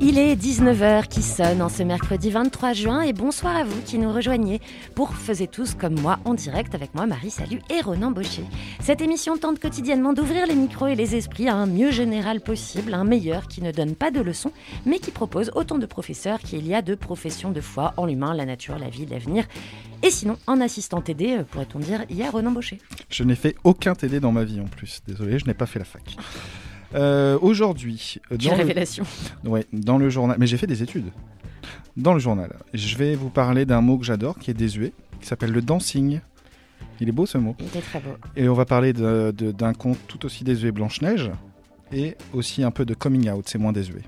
Il est 19h qui sonne en ce mercredi 23 juin et bonsoir à vous qui nous rejoignez pour Faisez tous comme moi en direct avec moi Marie Salut et Ronan Baucher. Cette émission tente quotidiennement d'ouvrir les micros et les esprits à un mieux général possible, un meilleur qui ne donne pas de leçons mais qui propose autant de professeurs qu'il y a de professions de foi en l'humain, la nature, la vie, l'avenir. Et sinon, en assistant TD, euh, pourrait-on dire, y a Ronan Baucher. Je n'ai fait aucun TD dans ma vie en plus. Désolé, je n'ai pas fait la fac. Euh, Aujourd'hui, euh, dans le- révélation. Ouais, dans le journal. Mais j'ai fait des études. Dans le journal, je vais vous parler d'un mot que j'adore, qui est désuet, qui s'appelle le dancing. Il est beau ce mot. Il était très beau. Et on va parler d'un conte tout aussi désuet, Blanche-Neige, et aussi un peu de coming out, c'est moins désuet.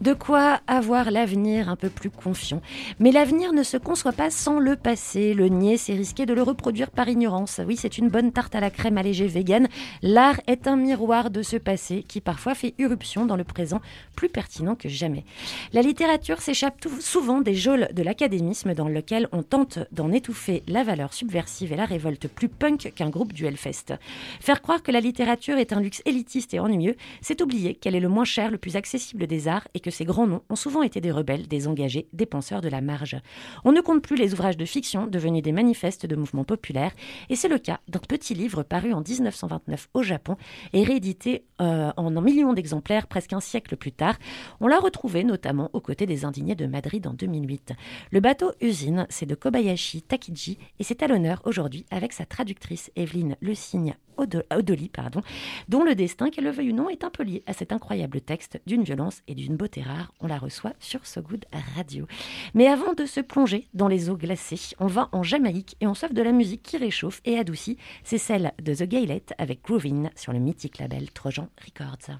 De quoi avoir l'avenir un peu plus confiant. Mais l'avenir ne se conçoit pas sans le passé. Le nier, c'est risquer de le reproduire par ignorance. Oui, c'est une bonne tarte à la crème allégée vegan. L'art est un miroir de ce passé qui parfois fait irruption dans le présent, plus pertinent que jamais. La littérature s'échappe souvent des geôles de l'académisme dans lequel on tente d'en étouffer la valeur subversive et la révolte plus punk qu'un groupe du Hellfest. Faire croire que la littérature est un luxe élitiste et ennuyeux, c'est oublier qu'elle est le moins cher, le plus accessible des arts et que ces grands noms ont souvent été des rebelles, des engagés, des penseurs de la marge. On ne compte plus les ouvrages de fiction devenus des manifestes de mouvements populaires et c'est le cas d'un petit livre paru en 1929 au Japon et réédité euh, en un million d'exemplaires presque un siècle plus tard. On l'a retrouvé notamment aux côtés des indignés de Madrid en 2008. Le bateau Usine, c'est de Kobayashi Takiji et c'est à l'honneur aujourd'hui avec sa traductrice Evelyne Le Signe Odo- Odoli, pardon, dont le destin, qu'elle le veuille ou non, est un peu lié à cet incroyable texte d'une violence et beauté rare. On la reçoit sur So Good Radio. Mais avant de se plonger dans les eaux glacées, on va en Jamaïque et on s'offre de la musique qui réchauffe et adoucit. C'est celle de The Gaylet avec Groovin sur le mythique label Trojan Records.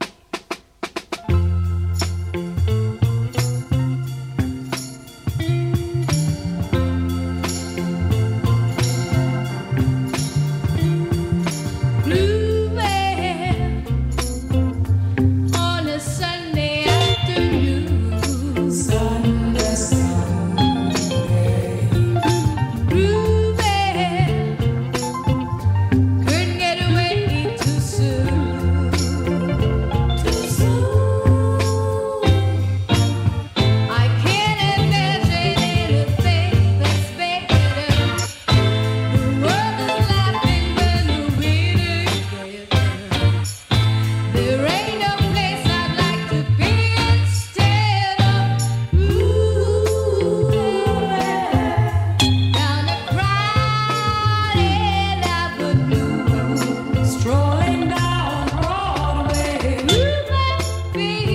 We.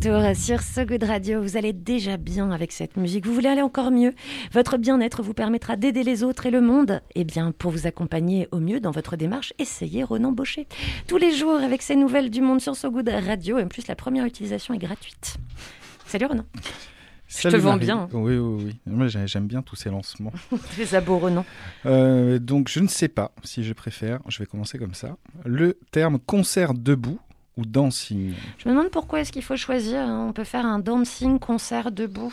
Retour sur So Good Radio, vous allez déjà bien avec cette musique. Vous voulez aller encore mieux? Votre bien-être vous permettra d'aider les autres et le monde Eh bien, pour vous accompagner au mieux dans votre démarche, essayez Renan Baucher. Tous les jours avec ces nouvelles du monde sur So Good Radio. Et en plus, la première utilisation est gratuite. Salut Renan. Salut te vends Marie. bien. Oui, oui, oui. Moi, j'ai- j'aime bien tous ces lancements. Les abos Renan. Euh, donc, je ne sais pas si je préfère, je vais commencer comme ça, le terme concert debout ou dancing? Je me demande pourquoi est-ce qu'il faut choisir. hein. On peut faire un dancing concert debout.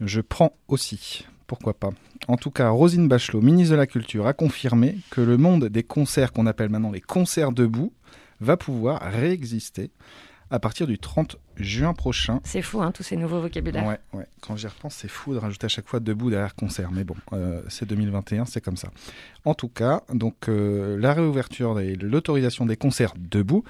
Je prends aussi. Pourquoi pas? En tout cas, Rosine Bachelot, ministre de la Culture, a confirmé que le monde des concerts qu'on appelle maintenant les concerts debout va pouvoir réexister à partir du 30 juin prochain. C'est fou, hein, tous ces nouveaux vocabulaires. Ouais, ouais. Quand j'y repense, c'est fou de rajouter à chaque fois debout derrière concert. Mais bon, euh, c'est 2021, c'est comme ça. En tout cas, donc euh, la réouverture et l'autorisation des concerts debout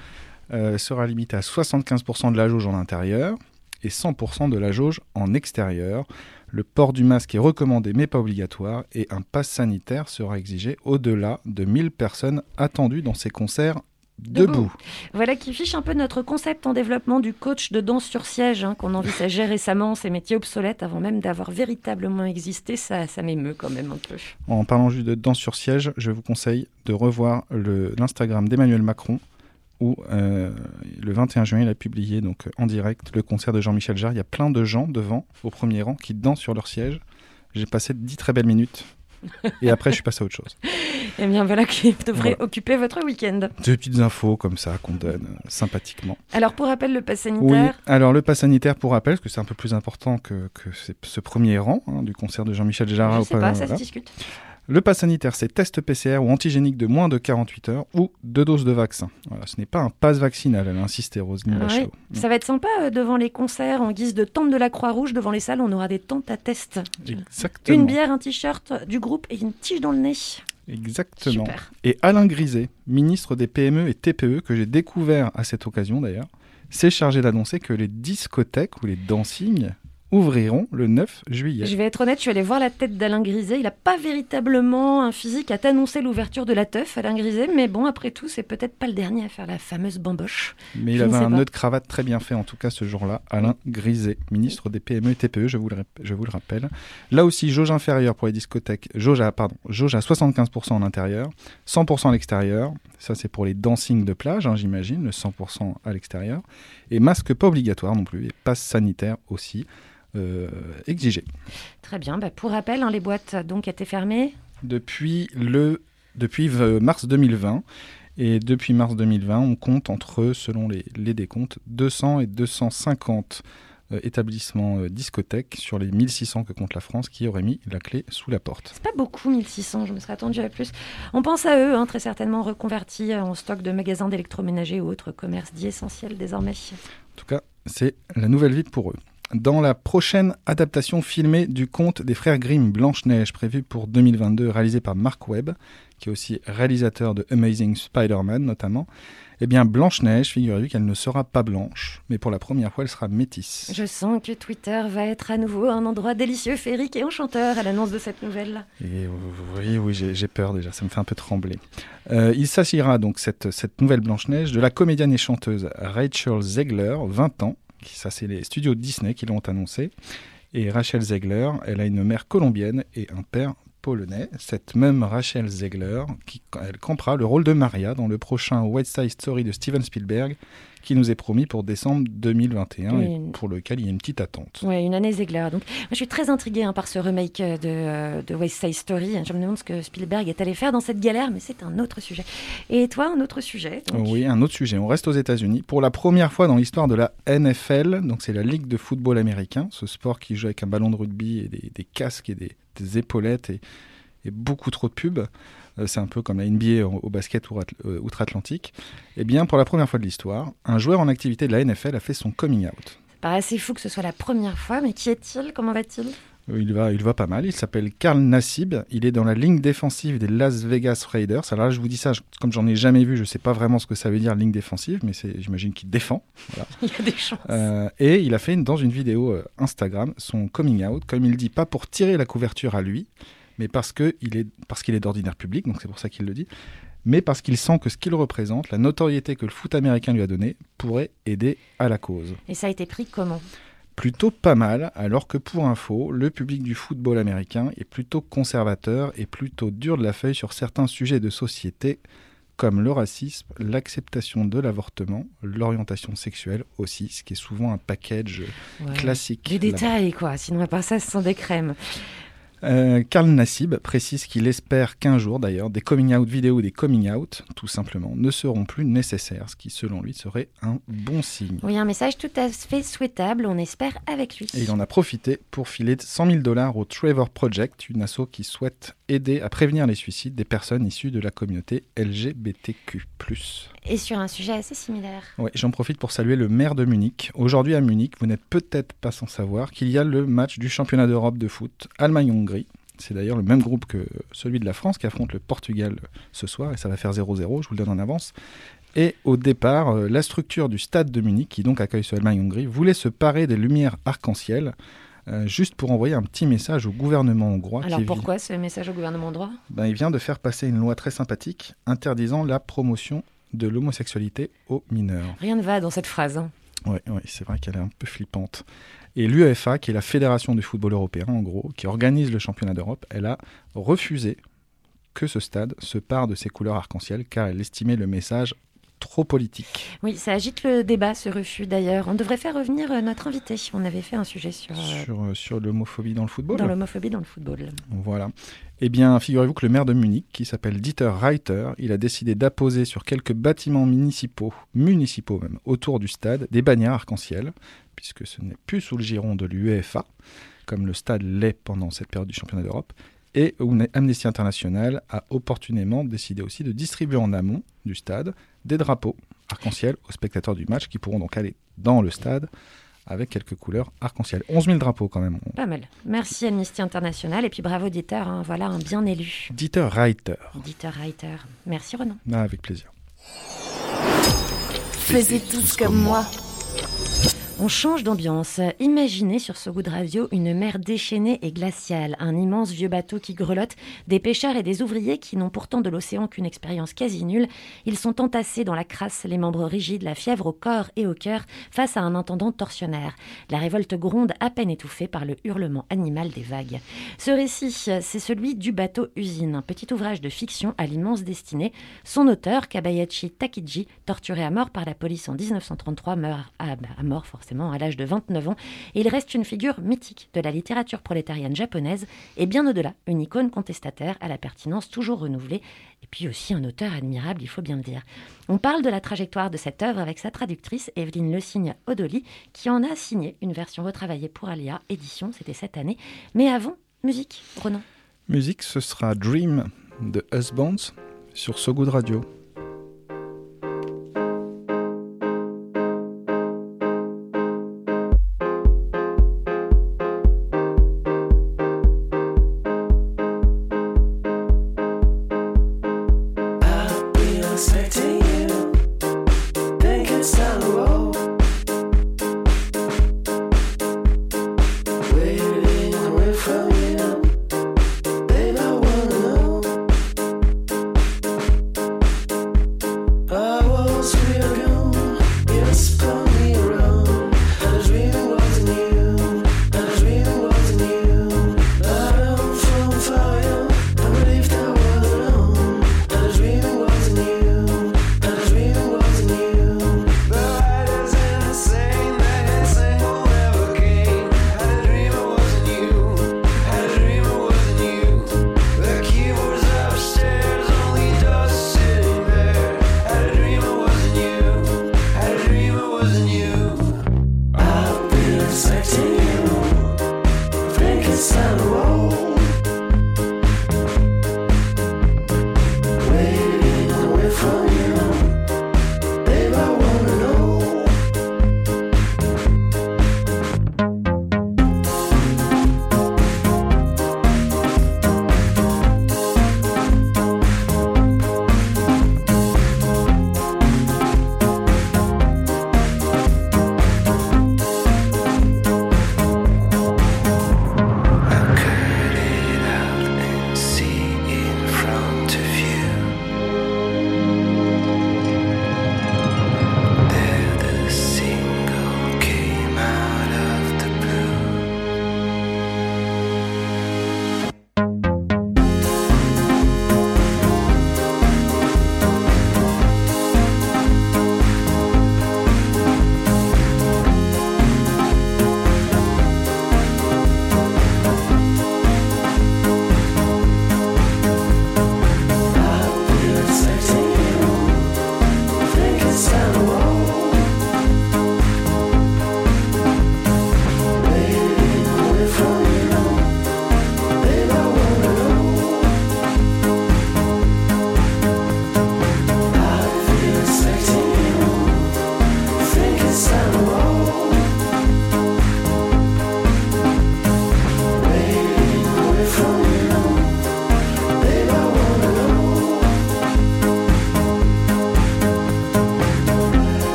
euh, sera limitée à 75% de la jauge en intérieur et 100% de la jauge en extérieur. Le port du masque est recommandé mais pas obligatoire et un pass sanitaire sera exigé au-delà de 1000 personnes attendues dans ces concerts Debout. debout. Voilà qui fiche un peu notre concept en développement du coach de danse sur siège hein, qu'on envisageait récemment, ces métiers obsolètes avant même d'avoir véritablement existé. Ça, ça m'émeut quand même un peu. En parlant juste de danse sur siège, je vous conseille de revoir l'Instagram d'Emmanuel Macron où euh, le 21 juin il a publié donc en direct le concert de Jean-Michel Jarre. Il y a plein de gens devant, au premier rang, qui dansent sur leur siège. J'ai passé 10 très belles minutes. Et après, je suis passé à autre chose. Eh bien voilà qui devrait Voilà. occuper votre week-end. Deux petites infos comme ça qu'on donne euh, sympathiquement. Alors pour rappel, le pass Oui, sanitaire, alors le pass sanitaire pour rappel, parce que c'est un peu plus important que, ce premier rang hein, du concert de Jean-Michel Jarre. je sais pa- pas, ça se discute. Le pass sanitaire, c'est test PCR ou antigénique de moins de 48 heures ou deux doses de vaccin. Voilà, ce n'est pas un pass vaccinal, elle a insisté, Roselyne Ah. Ça va être sympa euh, devant les concerts, en guise de tente de la Croix-Rouge, devant les salles, on aura des tentes à test. Exactement. Une bière, un t-shirt du groupe et une tige dans le nez. Exactement. Super. Et Alain Griset, ministre des PME et TPE, que j'ai découvert à cette occasion d'ailleurs, s'est chargé d'annoncer que les discothèques ou les dancing ouvriront le 9 juillet. Je vais être honnête, je suis allée voir la tête d'Alain Griset. Il n'a pas véritablement un physique à t'annoncer l'ouverture de la teuf, Alain Griset, mais bon, après tout, c'est peut-être pas le dernier à faire la fameuse bamboche. Mais il Je avait un nœud de cravate très bien fait, en tout cas ce jour-là. Alain Griset, ministre des PME et TPE, je vous le, je vous le rappelle. Là aussi, jauge inférieure pour les discothèques, jauge à, pardon, jauge à 75% en intérieur, 100% à l'extérieur. Ça, c'est pour les dancing de plage, hein, j'imagine, le 100% à l'extérieur. Et masque pas obligatoire non plus, et passe sanitaire aussi euh, exigé. Très bien, bah, pour rappel, hein, les boîtes donc étaient fermées. Depuis, le, depuis euh, mars 2020. Et depuis mars 2020, on compte entre, selon les, les décomptes, 200 et 250 euh, établissements euh, discothèques sur les 1600 que compte la France qui auraient mis la clé sous la porte. C'est pas beaucoup, 1600, je me serais attendu à plus. On pense à eux, hein, très certainement reconvertis en stock de magasins d'électroménager ou autres commerces dits essentiels désormais. En tout cas, c'est la nouvelle vie pour eux. Dans la prochaine adaptation filmée du conte des frères Grimm Blanche-Neige prévue pour 2022, réalisée par Mark Webb, qui est aussi réalisateur de Amazing Spider-Man notamment, eh bien Blanche-Neige, figurez-vous qu'elle ne sera pas blanche, mais pour la première fois elle sera métisse. Je sens que Twitter va être à nouveau un endroit délicieux, féerique et enchanteur à l'annonce de cette nouvelle. Et oui, oui, j'ai peur déjà, ça me fait un peu trembler. Euh, il s'agira donc, cette, cette nouvelle Blanche-Neige, de la comédienne et chanteuse Rachel Zegler, 20 ans, ça c'est les studios Disney qui l'ont annoncé. Et Rachel Zegler, elle a une mère colombienne et un père polonais. Cette même Rachel Zegler, qui, elle campera le rôle de Maria dans le prochain West Side Story de Steven Spielberg, qui nous est promis pour décembre 2021 et Oui. pour lequel il y a une petite attente. Ouais, une année Zegler. Donc, moi, je suis très intriguée hein, par ce remake euh, de, euh, de West Side Story. Je me demande ce que Spielberg est allé faire dans cette galère, mais c'est un autre sujet. Et toi, un autre sujet donc. Oui, un autre sujet. On reste aux États-Unis. Pour la première fois dans l'histoire de la NFL, donc c'est la Ligue de football américain, ce sport qui joue avec un ballon de rugby et des, des casques et des, des épaulettes et, et beaucoup trop de pubs. Euh, C'est un peu comme la NBA au, au basket euh, outre-Atlantique. Eh bien, pour la première fois de l'histoire, un joueur en activité de la NFL a fait son coming out. assez fou que ce soit la première fois, mais qui est-il? Comment va-t-il? Euh, Il va, il va pas mal. Il s'appelle Karl Nassib. Il est dans la ligne défensive des Las Vegas Raiders. Alors là, je vous dis ça, je- comme j'en ai jamais vu, je sais pas vraiment ce que ça veut dire ligne défensive, mais c'est, j'imagine qu'il défend. Il y a des chances. Euh, et il a fait une- dans une vidéo Instagram son coming out, comme il dit, pas pour tirer la couverture à lui, mais parce que il est parce qu'il est d'ordinaire public, donc c'est pour ça qu'il le dit. mais parce qu'il sent que ce qu'il représente, la notoriété que le foot américain lui a donnée, pourrait aider à la cause. Et ça a été pris comment? Plutôt pas mal, alors que pour info, le public du football américain est plutôt conservateur et plutôt dur de la feuille sur certains sujets de société, comme le racisme, l'acceptation de l'avortement, l'orientation sexuelle aussi, ce qui est souvent un package Ouais. classique. Des détails, quoi. Sinon, à part ça, ce sont des crèmes. Euh, Karl Nassib précise qu'il espère qu'un jour, d'ailleurs, des coming out vidéo ou des coming out, tout simplement, ne seront plus nécessaires, ce qui, selon lui, serait un bon signe. Oui, un message tout à fait souhaitable, on espère, avec lui. Et il en a profité pour filer 100 000 dollars au Trevor Project, une asso qui souhaite aider à prévenir les suicides des personnes issues de la communauté LGBTQ+. Et sur un sujet assez similaire. Ouais, J'en profite pour saluer le maire de Munich. Aujourd'hui à Munich, vous n'êtes peut-être pas sans savoir qu'il y a le match du championnat d'Europe de foot Allemagne-Hongrie. C'est d'ailleurs le même groupe que celui de la France qui affronte le Portugal ce soir et ça va faire 0-0, je vous le donne en avance. Et au départ, euh, la structure du stade de Munich, qui donc accueille ce Allemagne-Hongrie, voulait se parer des lumières arc-en-ciel, euh, juste pour envoyer un petit message au gouvernement hongrois. Alors pourquoi ce message au gouvernement droit ben, Il vient de faire passer une loi très sympathique interdisant la promotion de l'homosexualité aux mineurs. Rien ne va dans cette phrase. hein. Oui, c'est vrai qu'elle est un peu flippante. Et l'UEFA, qui est la fédération du football européen, en gros, qui organise le championnat d'Europe, elle a refusé que ce stade se pare de ses couleurs arc-en-ciel, car elle estimait le message trop politique. Oui, ça agite le débat, ce refus d'ailleurs. On devrait faire revenir euh, notre invité. On avait fait un sujet sur, euh, Sur, euh, sur l'homophobie dans le football dans l'homophobie dans le football. Voilà. Eh bien, figurez-vous que le maire de Munich, qui s'appelle Dieter Reiter, il a décidé d'apposer sur quelques bâtiments municipaux, municipaux même, autour du stade, des bannières arc-en-ciel, puisque ce n'est plus sous le giron de l'UEFA, comme le stade l'est pendant cette période du championnat d'Europe, et où Amnesty International a opportunément décidé aussi de distribuer en amont du stade des drapeaux arc-en-ciel aux spectateurs du match qui pourront donc aller dans le stade avec quelques couleurs arc-en-ciel. 11 000 drapeaux quand même. Pas mal. Merci Amnesty International et puis bravo Dieter, hein, voilà un bien élu. Dieter Reiter. Dieter Reiter. Merci Renan. Ah, avec plaisir. Faisiez tous comme moi. On change d'ambiance. Imaginez sur ce goût de radio une mer déchaînée et glaciale, un immense vieux bateau qui grelotte, des pêcheurs et des ouvriers qui n'ont pourtant de l'océan qu'une expérience quasi nulle. Ils sont entassés dans la crasse, les membres rigides, la fièvre au corps et au cœur, face à un intendant tortionnaire. La révolte gronde à peine étouffée par le hurlement animal des vagues. Ce récit, c'est celui du bateau usine, un petit ouvrage de fiction à l'immense destinée. Son auteur, Kabayashi Takiji, torturé à mort par la police en 1933, meurt à, à mort forcément à l'âge de 29 ans, et il reste une figure mythique de la littérature prolétarienne japonaise, et bien au-delà, une icône contestataire à la pertinence toujours renouvelée, et puis aussi un auteur admirable, il faut bien le dire. On parle de la trajectoire de cette œuvre avec sa traductrice, Evelyne Le Signe Odoli, qui en a signé une version retravaillée pour Alia, édition, c'était cette année. Mais avant, musique, Renan. Musique, ce sera Dream de Husbands sur So Good Radio.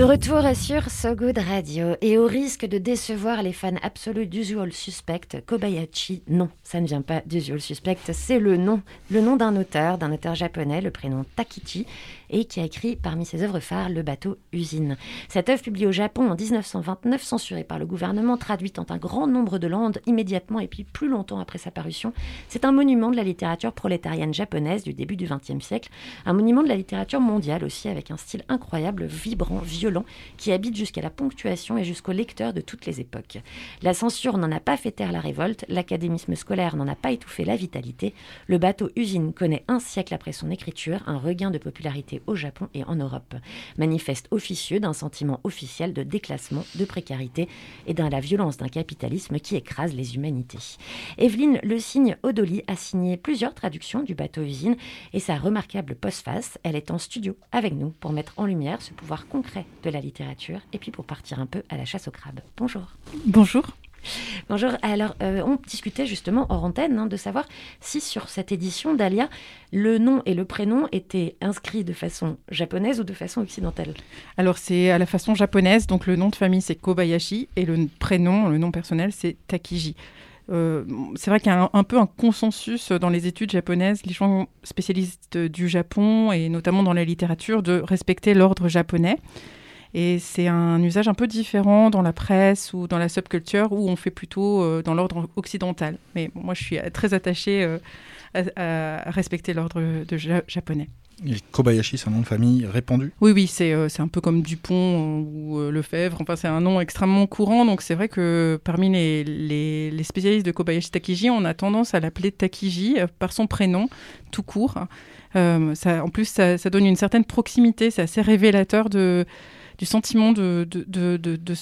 De retour sur So Good Radio. Et au risque de décevoir les fans absolus d'Usual Suspect, Kobayashi, non, ça ne vient pas d'Usual Suspect, c'est le nom, le nom d'un auteur, d'un auteur japonais, le prénom Takichi, et qui a écrit parmi ses œuvres phares Le bateau usine. Cette œuvre publiée au Japon en 1929, censurée par le gouvernement, traduite en un grand nombre de langues immédiatement et puis plus longtemps après sa parution, c'est un monument de la littérature prolétarienne japonaise du début du XXe siècle, un monument de la littérature mondiale aussi avec un style incroyable, vibrant, violent, qui habite jusqu'à la ponctuation et jusqu'au lecteur de toutes les époques. La censure n'en a pas fait taire la révolte, l'académisme scolaire n'en a pas étouffé la vitalité, le bateau usine connaît un siècle après son écriture un regain de popularité au Japon et en Europe. Manifeste officieux d'un sentiment officiel de déclassement, de précarité et de la violence d'un capitalisme qui écrase les humanités. Evelyne Le Signe Odoli a signé plusieurs traductions du bateau usine et sa remarquable postface, elle est en studio avec nous pour mettre en lumière ce pouvoir concret de la littérature et puis pour partir un peu à la chasse au crabe. Bonjour. Bonjour. Bonjour. Alors, euh, on discutait justement hors antenne hein, de savoir si sur cette édition d'Alia, le nom et le prénom étaient inscrits de façon japonaise ou de façon occidentale. Alors c'est à la façon japonaise, donc le nom de famille c'est Kobayashi et le prénom, le nom personnel c'est Takiji. Euh, c'est vrai qu'il y a un, un peu un consensus dans les études japonaises, les gens spécialistes du Japon et notamment dans la littérature, de respecter l'ordre japonais. Et c'est un usage un peu différent dans la presse ou dans la subculture où on fait plutôt euh, dans l'ordre occidental. Mais bon, moi, je suis très attachée euh, à, à respecter l'ordre de ja- japonais. Et Kobayashi, c'est un nom de famille répandu? Oui, oui, c'est euh, un peu comme Dupont euh, ou euh, Lefebvre. Enfin, c'est un nom extrêmement courant. Donc, c'est vrai que parmi les, les, les spécialistes de Kobayashi Takiji, on a tendance à l'appeler Takiji euh, par son prénom, tout court. Euh, ça, en plus, ça, ça donne une certaine proximité. C'est assez révélateur de, du sentiment de, de, de, de, de-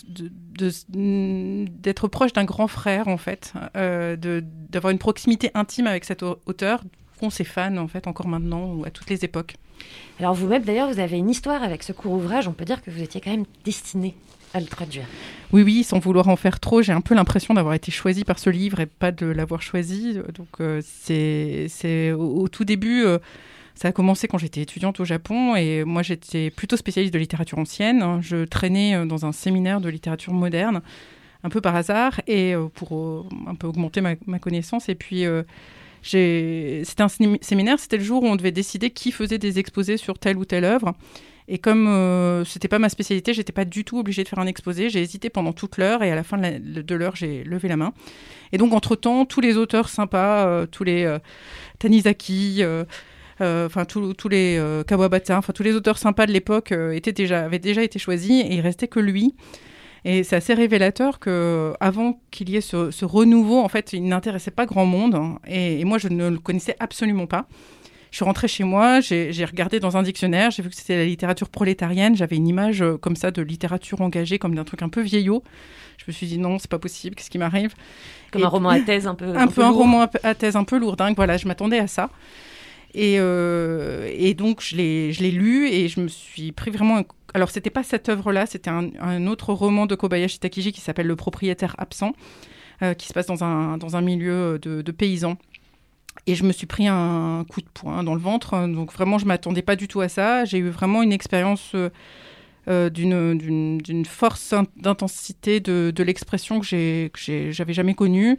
de- de- d'être proche d'un grand frère, en fait, euh, de- d'avoir une proximité intime avec cet au- auteur qu'ont ses fans, en fait, encore maintenant ou à toutes les époques. Alors vous-même d'ailleurs, vous avez une histoire avec ce court ouvrage. On peut dire que vous étiez quand même destiné à le traduire. Oui, oui, sans vouloir en faire trop, j'ai un peu l'impression d'avoir été choisie par ce livre et pas de l'avoir choisi. Donc, euh, c'est, c'est au, au tout début, euh, ça a commencé quand j'étais étudiante au Japon et moi j'étais plutôt spécialiste de littérature ancienne. Je traînais euh, dans un séminaire de littérature moderne, un peu par hasard, et euh, pour euh, un peu augmenter ma, ma connaissance. Et puis, c'était un sémi- séminaire, c'était le jour où on devait décider qui faisait des exposés sur telle ou telle œuvre. Et comme euh, c'était pas ma spécialité, j'étais pas du tout obligée de faire un exposé. J'ai hésité pendant toute l'heure et à la fin de, l'heure, j'ai levé la main. Et donc entre temps, tous les auteurs sympas, tous les Tanizaki, enfin tous les euh, Kawabata, enfin tous les auteurs sympas de l'époque euh, étaient déjà avaient déjà été choisis et il restait que lui. Et c'est assez révélateur que avant qu'il y ait ce, ce renouveau, en fait, il n'intéressait pas grand monde. hein. et, et moi, je ne le connaissais absolument pas. Je suis rentrée chez moi, j'ai regardé dans un dictionnaire, j'ai vu que c'était la littérature prolétarienne. J'avais une image euh, comme ça de littérature engagée, comme d'un truc un peu vieillot. Je me suis dit non, c'est pas possible, qu'est-ce qui m'arrive? Comme Et un roman à thèse un peu. un, peu, un roman à- à thèse un peu lourdingue. Voilà, je m'attendais à ça. Et, euh, et donc, je l'ai lu et je me suis pris vraiment. un- Alors, c'était pas cette œuvre-là, c'était un, autre roman de Kobayashi Takiji qui s'appelle Le propriétaire absent, euh, qui se passe dans un, dans un milieu de, de paysans. Et je me suis pris un coup de poing dans le ventre. Donc, vraiment, je m'attendais pas du tout à ça. J'ai eu vraiment une expérience. euh, euh, d'une- force in- d'intensité de, de l'expression que j'avais jamais connue.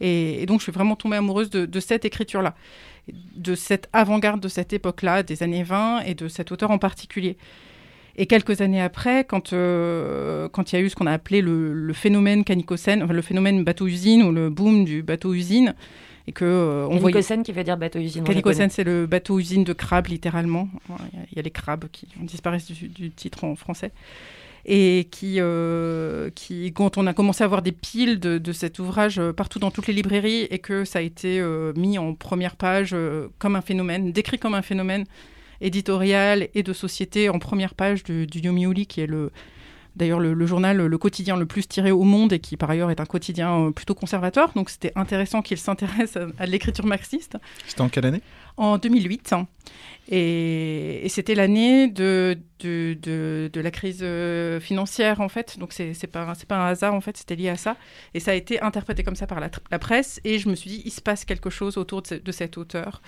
Et, donc, je suis vraiment tombée amoureuse de cette écriture-là, de cette avant-garde de cette époque-là, des années 20, et de cet auteur en particulier. Et quelques années après, quand euh, quand il y a eu ce qu'on a appelé le, le phénomène Kanikosen, enfin, le phénomène bateau-usine ou le boom du bateau-usine, et que euh, on voyait qui veut dire bateau usine. en Kanikosen, japonais. c'est le bateau-usine de crabes, littéralement. Il y a- il y, a les crabes qui du, du titre en français. Et qui, euh, qui, quand on a commencé à voir des piles de, cet ouvrage euh, partout dans toutes les librairies et que ça a été euh, mis en première page comme un phénomène, décrit comme un phénomène éditorial et de société en première page du, du qui est le, d'ailleurs le, le journal, le quotidien le plus tiré au monde et qui par ailleurs est un quotidien euh, plutôt conservateur. Donc c'était intéressant qu'il s'intéresse à, à l'écriture marxiste C'était en quelle année? En 2008. Et, et c'était l'année de, de, de, de la crise euh, financière, en fait. Donc, c'est c'est pas, c'est pas un hasard, en fait, c'était lié à ça. Et ça a été interprété comme ça par la, la presse. Et je me suis dit, il se passe quelque chose autour de, ce- de cet auteur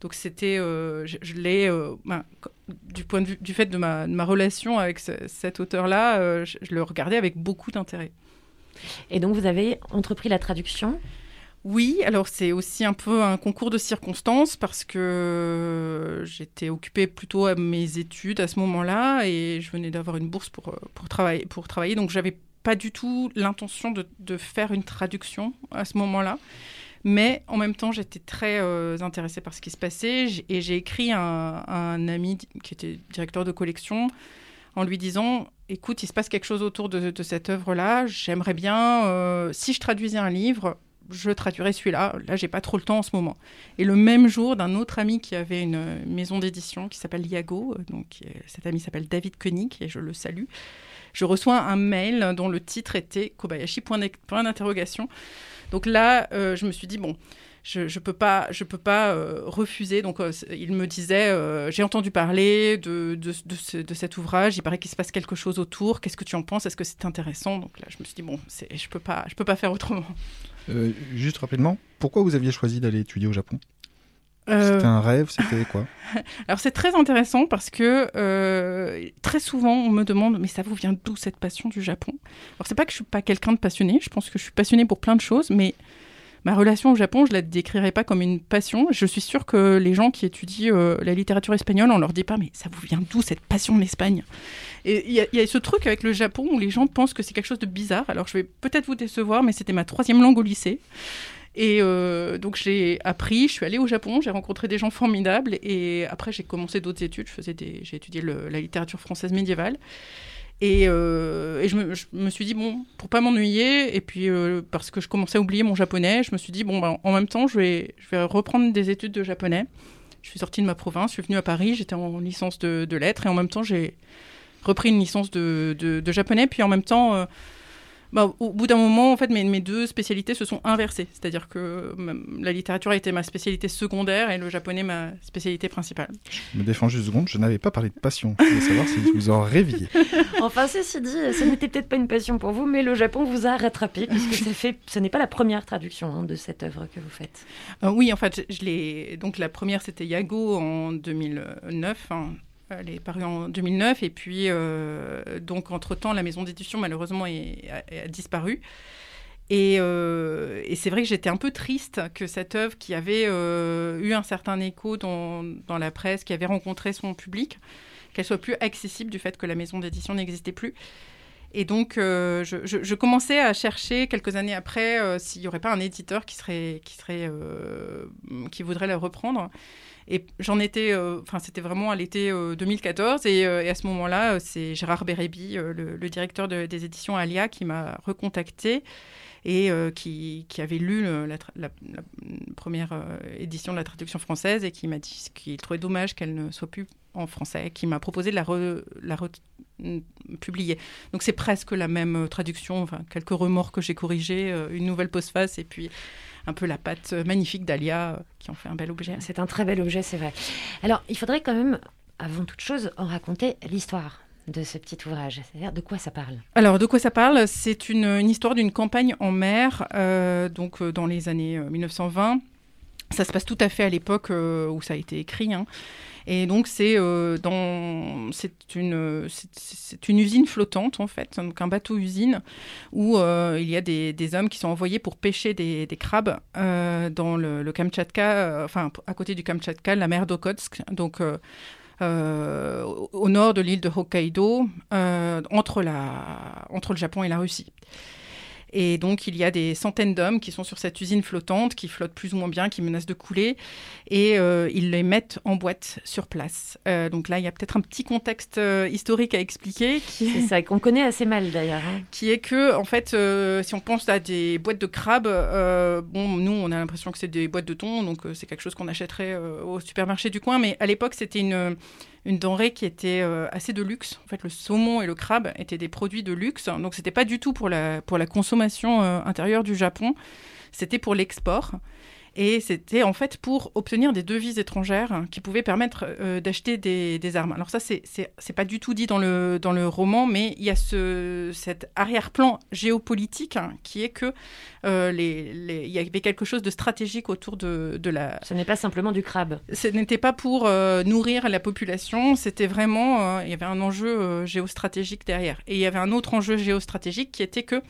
Donc c'était, euh, je, je l'ai, euh, ben, du point de vue du fait de ma, de ma relation avec ce- cet auteur-là, euh, je, je le regardais avec beaucoup d'intérêt. Et donc vous avez entrepris la traduction? Oui, alors c'est aussi un peu un concours de circonstances parce que j'étais occupée plutôt à mes études à ce moment-là et je venais d'avoir une bourse pour, pour, travailler, pour travailler. Donc j'avais pas du tout l'intention de, de faire une traduction à ce moment-là. Mais en même temps, j'étais très euh, intéressée par ce qui se passait et j'ai écrit à un, ami qui était directeur de collection en lui disant Écoute, il se passe quelque chose autour de, cette œuvre-là. J'aimerais bien, euh, si je traduisais un livre, je traduirais celui-là. Là, j'ai pas trop le temps en ce moment. Et le même jour, d'un autre ami qui avait une maison d'édition qui s'appelle Iago, euh, donc cet ami s'appelle David Koenig et je le salue. Je reçois un mail dont le titre était Kobayashi point d'interrogation. Donc là, euh, je me suis dit bon, je je peux pas je peux pas euh, refuser. Donc euh, il me disait j'ai entendu parler de de, de, ce- de cet ouvrage. Il paraît qu'il se passe quelque chose autour. Qu'est-ce que tu en penses? Est-ce que c'est intéressant? Donc là, je me suis dit bon, je peux pas peux pas faire autrement. Juste rapidement, pourquoi vous aviez choisi d'aller étudier au Japon? C'était un rêve, c'était quoi Alors c'est très intéressant parce que euh, très souvent on me demande mais ça vous vient d'où cette passion du Japon? Alors c'est pas que je suis pas quelqu'un de passionné, je pense que je suis passionnée pour plein de choses, mais ma relation au Japon je la décrirais pas comme une passion. Je suis sûre que les gens qui étudient euh, la littérature espagnole on leur dit pas mais ça vous vient d'où cette passion de l'Espagne? Et il y, a- il y a ce truc avec le Japon où les gens pensent que c'est quelque chose de bizarre. Alors je vais peut-être vous décevoir mais c'était ma troisième langue au lycée. Et euh, donc j'ai appris, je suis allée au Japon, j'ai rencontré des gens formidables et après j'ai commencé d'autres études. J'ai étudié la littérature française médiévale et, euh, je, me, suis dit bon pour pas m'ennuyer et puis euh, parce que je commençais à oublier mon japonais, je me suis dit bon ben, en même temps je vais, reprendre des études de japonais. Je suis sortie de ma province, je suis venue à Paris, j'étais en licence de, lettres et en même temps j'ai repris une licence de, de, japonais puis en même temps bah, au bout d'un moment, en fait, mes, mes deux spécialités se sont inversées. C'est-à-dire que la littérature a été ma spécialité secondaire et le japonais ma spécialité principale. Je me défends juste une seconde, je n'avais pas parlé de passion. Je voulais savoir si vous en rêviez. Enfin, ceci dit, ce n'était peut-être pas une passion pour vous, mais le Japon vous a rattrapé, puisque ça fait, ce n'est pas la première traduction hein, de cette œuvre que vous faites. Euh, oui, en fait, je, je l'ai. Donc la première, c'était Yago en 2009. hein. Elle est parue en 2009 et puis euh, donc entre temps la maison d'édition malheureusement est- a, disparu. Et, euh, et c'est vrai que j'étais un peu triste que cette œuvre qui avait euh, eu un certain écho dans, dans la presse, qui avait rencontré son public, qu'elle soit plus accessible du fait que la maison d'édition n'existait plus. Et donc, je, je- commençais à chercher quelques années après s'il n'y aurait pas un éditeur qui serait, qui serait, qui voudrait la reprendre. Et j'en étais, euh, enfin, c'était vraiment à l'été euh, 2014. Et, euh, et à ce moment-là, euh, c'est Gérard Bérébi, euh, le, directeur de- des éditions Alia, qui m'a recontacté et euh, qui, avait lu la, première euh, édition de la traduction française et qui m'a dit qu'il trouvait dommage qu'elle ne soit plus en français, qui m'a proposé de la, re- publier. Donc c'est presque la même euh, traduction, quelques remords que j'ai corrigés, euh, une nouvelle postface et puis un peu la patte magnifique d'Alia euh, qui en fait un bel objet. C'est un très bel objet, c'est vrai. Alors, il faudrait quand même, avant toute chose, en raconter l'histoire de ce petit ouvrage. C'est-à-dire de quoi ça parle? Alors, de quoi ça parle? C'est une, une histoire d'une campagne en mer, euh, donc euh, dans les années euh, 1920. Ça se passe tout à fait à l'époque euh, où ça a été écrit. hein. Et donc, c'est euh, c'est une, usine flottante, en fait, donc un bateau-usine, où euh, il y a des, hommes qui sont envoyés pour pêcher des, crabes dans le, le enfin, à côté du Kamtchatka, la mer d'Okotsk. Donc, au nord de l'île de Hokkaido, entre, entre le Japon et la Russie. Et donc, il y a des centaines d'hommes qui sont sur cette usine flottante, qui flotte plus ou moins bien, qui menace de couler, et euh, ils les mettent en boîte sur place. Euh, donc là, il y a peut-être un petit contexte euh, historique à expliquer, qui C'est ça qu'on connaît assez mal d'ailleurs. hein. qui est que, en fait, si on pense à des boîtes de crabes, bon, nous, on a l'impression que c'est des boîtes de thon, donc c'est quelque chose qu'on achèterait au supermarché du coin, mais à l'époque, c'était une, une denrée qui était euh, assez de luxe. En fait, le saumon et le crabe étaient des produits de luxe, donc c'était pas du tout pour la, pour la consommation euh, intérieure du Japon, c'était pour l'export. Et c'était en fait pour obtenir des devises étrangères qui pouvaient permettre euh, d'acheter des, des armes. Alors ça, c'est- pas du tout dit dans le, dans le roman, mais il y a ce, cet arrière-plan géopolitique hein, qui est que euh, les, les- il y avait quelque chose de stratégique autour de, de la, Ce n'est pas simplement du crabe. ce n'était pas pour euh, nourrir la population, c'était vraiment, il y avait un enjeu géostratégique derrière. Et il y avait un autre enjeu géostratégique qui était que,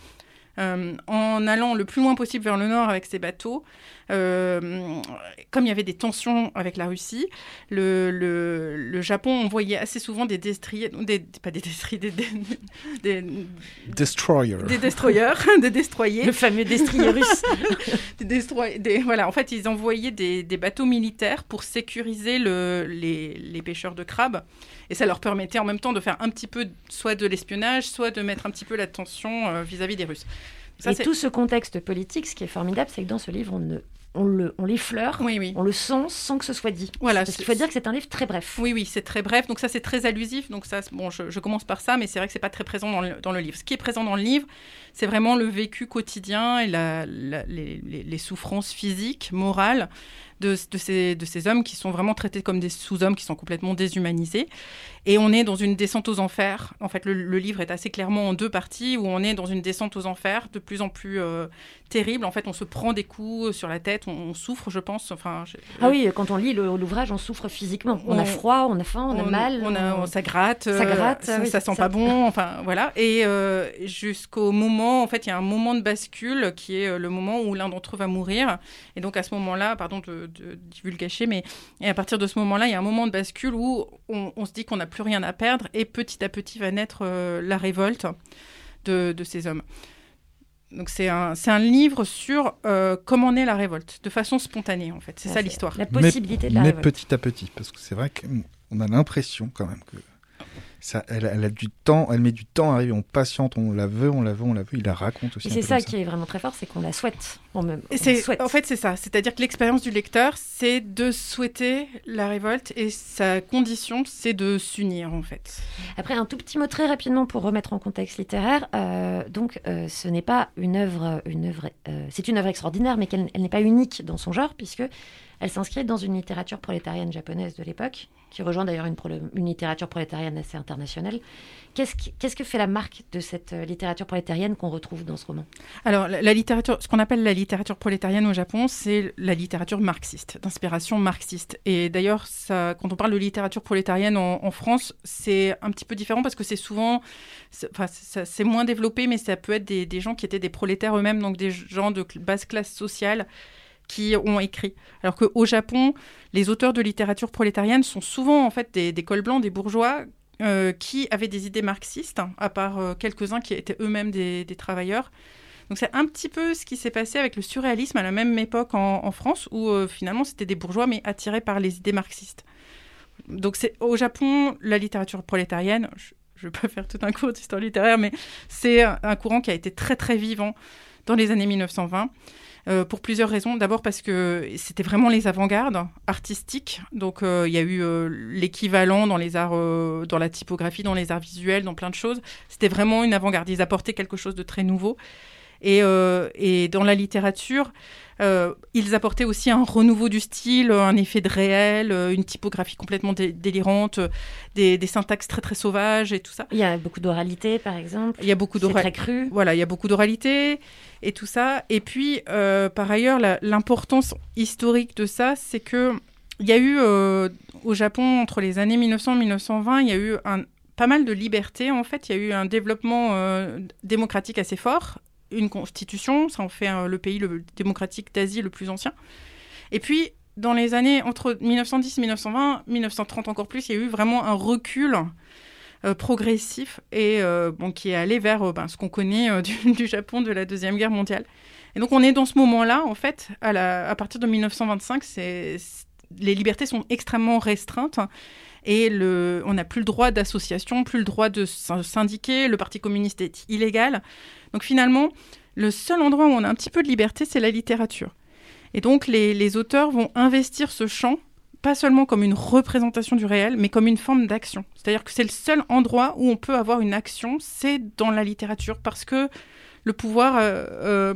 en allant le plus loin possible vers le nord avec ces bateaux, comme il y avait des tensions avec la Russie, le, le, le Japon envoyait assez souvent des destriers, des, pas des destriers, des, des, des, Destroyer. des destroyers, des destroyers Le fameux destrier russe. des destroy- des- voilà, en fait, ils envoyaient des, des bateaux militaires pour sécuriser le- les, les pêcheurs de crabes. Et ça leur permettait en même temps de faire un petit peu soit de l'espionnage, soit de mettre un petit peu la tension euh, vis-à-vis des Russes. Ça, Et tout ce contexte politique, ce qui est formidable, c'est que dans ce livre, on, ne, on, le, on l'effleure, Oui, oui. on le sent sans que ce soit dit. Voilà, Parce qu'il faut dire que c'est un livre très bref. Oui, oui, c'est très bref. Donc ça, c'est très allusif. Donc ça, bon, je, je commence par ça, mais c'est vrai que c'est pas très présent dans le, dans le livre. Ce qui est présent dans le livre, c'est vraiment le vécu quotidien et la, la- les, les- les souffrances physiques, morales de, de ces, de ces hommes qui sont vraiment traités comme des sous-hommes, qui sont complètement déshumanisés. Et on est dans une descente aux enfers. En fait, le, le livre est assez clairement en deux parties, où on est dans une descente aux enfers de plus en plus euh, terrible. En fait, on se prend des coups sur la tête, on, on souffre, je pense. Enfin, je- Ah oui, quand on lit l'ouvrage, on souffre physiquement. On, a froid, on a faim, on, a mal. on a- on- ça gratte, Ça euh, gratte, ça, oui, ça c'est sent ça. pas bon, enfin voilà. Et euh, jusqu'au moment, en fait, il y a un moment de bascule qui est euh, le moment où l'un d'entre eux va mourir. Et donc à ce moment-là, pardon de, de divulgacher, mais et à partir de ce moment-là, il y a un moment de bascule où on, on se dit qu'on n'a plus rien à perdre et petit à petit va naître euh, la révolte de, de ces hommes. Donc c'est un, c'est un livre sur euh, comment naît la révolte, de façon spontanée en fait. C'est ça l'histoire. La possibilité de la mais révolte. petit à petit, parce que c'est vrai qu'on a l'impression quand même que ça, elle, elle a du temps, elle met du temps à arriver, on patiente, on la veut, on la veut, on la veut, il la raconte aussi. C'est ça qui est vraiment très fort, c'est qu'on la souhaite. On, me, Et on c'est, souhaite. en fait, c'est ça. C'est-à-dire que l'expérience du lecteur, c'est de souhaiter la révolte et sa condition, c'est de s'unir, en fait. Après, un tout petit mot très rapidement pour remettre en contexte littéraire. Euh, donc, euh, ce n'est pas une œuvre, une œuvre. euh, c'est une œuvre extraordinaire, mais qu'elle elle n'est pas unique dans son genre, puisque elle s'inscrit dans une littérature prolétarienne japonaise de l'époque, qui rejoint d'ailleurs une, littérature prolétarienne assez internationale. Qu'est-ce, qui- qu'est-ce que fait la marque de cette littérature prolétarienne qu'on retrouve dans ce roman? Alors, la, la littérature, ce qu'on appelle la littérature prolétarienne au Japon, c'est la littérature marxiste, d'inspiration marxiste. Et d'ailleurs, quand on parle de littérature prolétarienne en, France, c'est un petit peu différent parce que c'est souvent, c'est- moins développé, mais ça peut être des, gens qui étaient des prolétaires eux-mêmes, donc des gens de basse classe sociale qui ont écrit. Alors qu'au Japon, les auteurs de littérature prolétarienne sont souvent en fait des, cols blancs, des bourgeois euh, qui avaient des idées marxistes, à part euh, quelques-uns qui étaient eux-mêmes des travailleurs. Donc c'est un petit peu ce qui s'est passé avec le surréalisme à la même époque en, France, où euh, finalement c'était des bourgeois mais attirés par les idées marxistes. Donc c'est au Japon la littérature prolétarienne. Je, je vais pas faire tout un cours d'histoire littéraire, mais c'est un, courant qui a été très très vivant dans les années 1920. euh, pour plusieurs raisons. D'abord parce que c'était vraiment les avant-gardes artistiques. Donc euh, il y a eu l'équivalent dans les arts, dans la typographie, dans les arts visuels, dans plein de choses. C'était vraiment une avant-garde. Ils apportaient quelque chose de très nouveau. Et, euh, et dans la littérature, euh, ils apportaient aussi un renouveau du style, un effet de réel, euh, une typographie complètement dé- délirante, des, des syntaxes très très sauvages et tout ça. Il y a beaucoup d'oralité, par exemple. Il y a beaucoup d'oralité. très cru. Voilà, il y a beaucoup d'oralité et tout ça. Et puis, euh, par ailleurs, l'importance historique de ça, c'est que il y a eu euh, au Japon entre les années 1900 et 1920, il y a eu un, pas mal de liberté. En fait, il y a eu un développement euh, démocratique assez fort, une constitution, ça en fait euh, le pays démocratique d'Asie le plus ancien. Et puis, dans les années entre 1910 et 1920, 1930 encore plus, il y a eu vraiment un recul euh, progressif et euh, qui est allé vers ben, ce qu'on connaît du, Japon de la Deuxième Guerre mondiale. Et donc on est dans ce moment-là, en fait, à, partir de 1925, c'est, c'est- les libertés sont extrêmement restreintes et on n'a plus le droit d'association, plus le droit de syn- syndiquer, le Parti communiste est illégal. Donc finalement, le seul endroit où on a un petit peu de liberté, c'est la littérature. Et donc les, auteurs vont investir ce champ pas seulement comme une représentation du réel, mais comme une forme d'action. C'est-à-dire que c'est le seul endroit où on peut avoir une action, c'est dans la littérature, parce que le pouvoir euh, euh,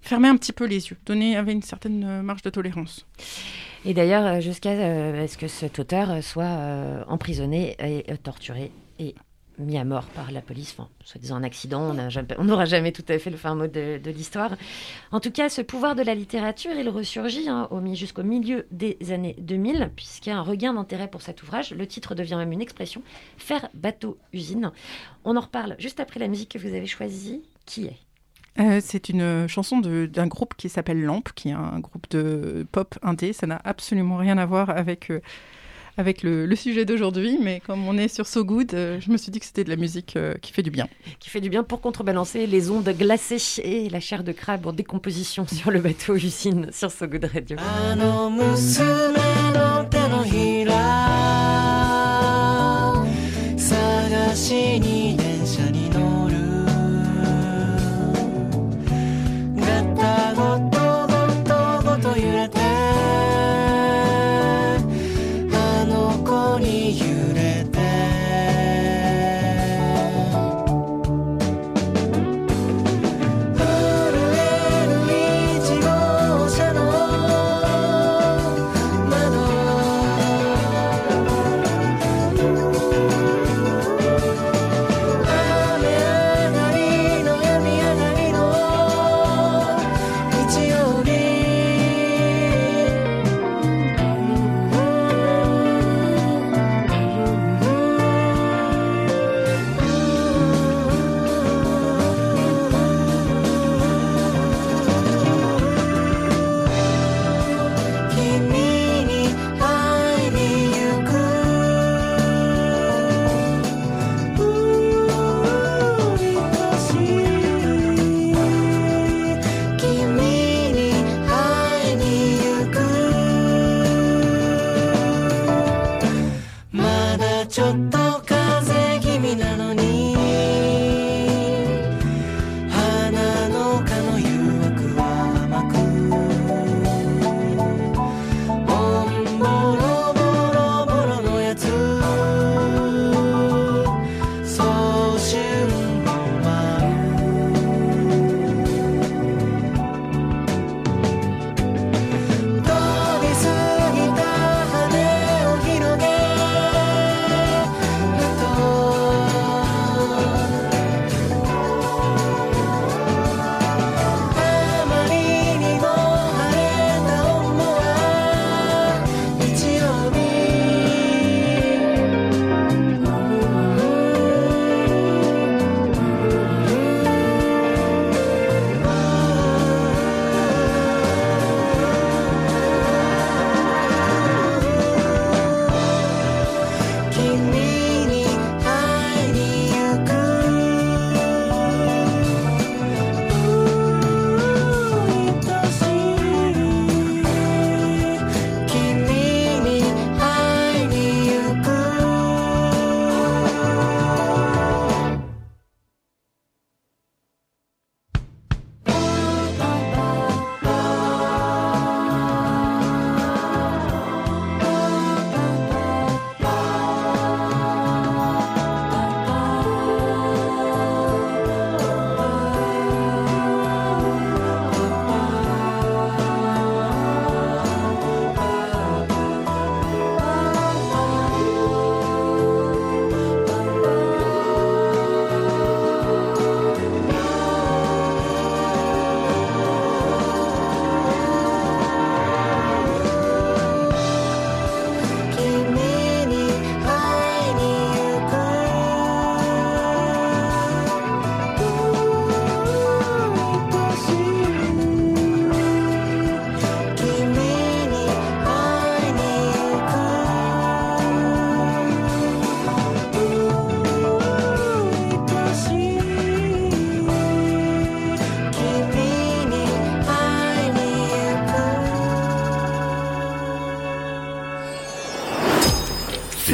fermer un petit peu les yeux, donner avait une certaine euh, marge de tolérance. Et d'ailleurs, euh, jusqu'à euh, ce que cet auteur euh, soit emprisonné et torturé et mis à mort par la police, enfin, soi-disant un accident, on n'aura jamais tout à fait le fin mot de, l'histoire. En tout cas, ce pouvoir de la littérature, il ressurgit hein, jusqu'au milieu des années 2000, puisqu'il y a un regain d'intérêt pour cet ouvrage. Le titre devient même une expression, faire bateau usine. On en reparle juste après la musique que vous avez choisie. Qui est? Euh, c'est une chanson d'un groupe qui s'appelle Lampe, qui est un groupe de pop indé. Ça n'a absolument rien à voir avec, euh, avec le, le sujet d'aujourd'hui, mais comme on est sur So Good, euh, je me suis dit que c'était de la musique euh, qui fait du bien. qui fait du bien pour contrebalancer les ondes glacées et la chair de crabe en décomposition sur le bateau usine sur So Good Radio.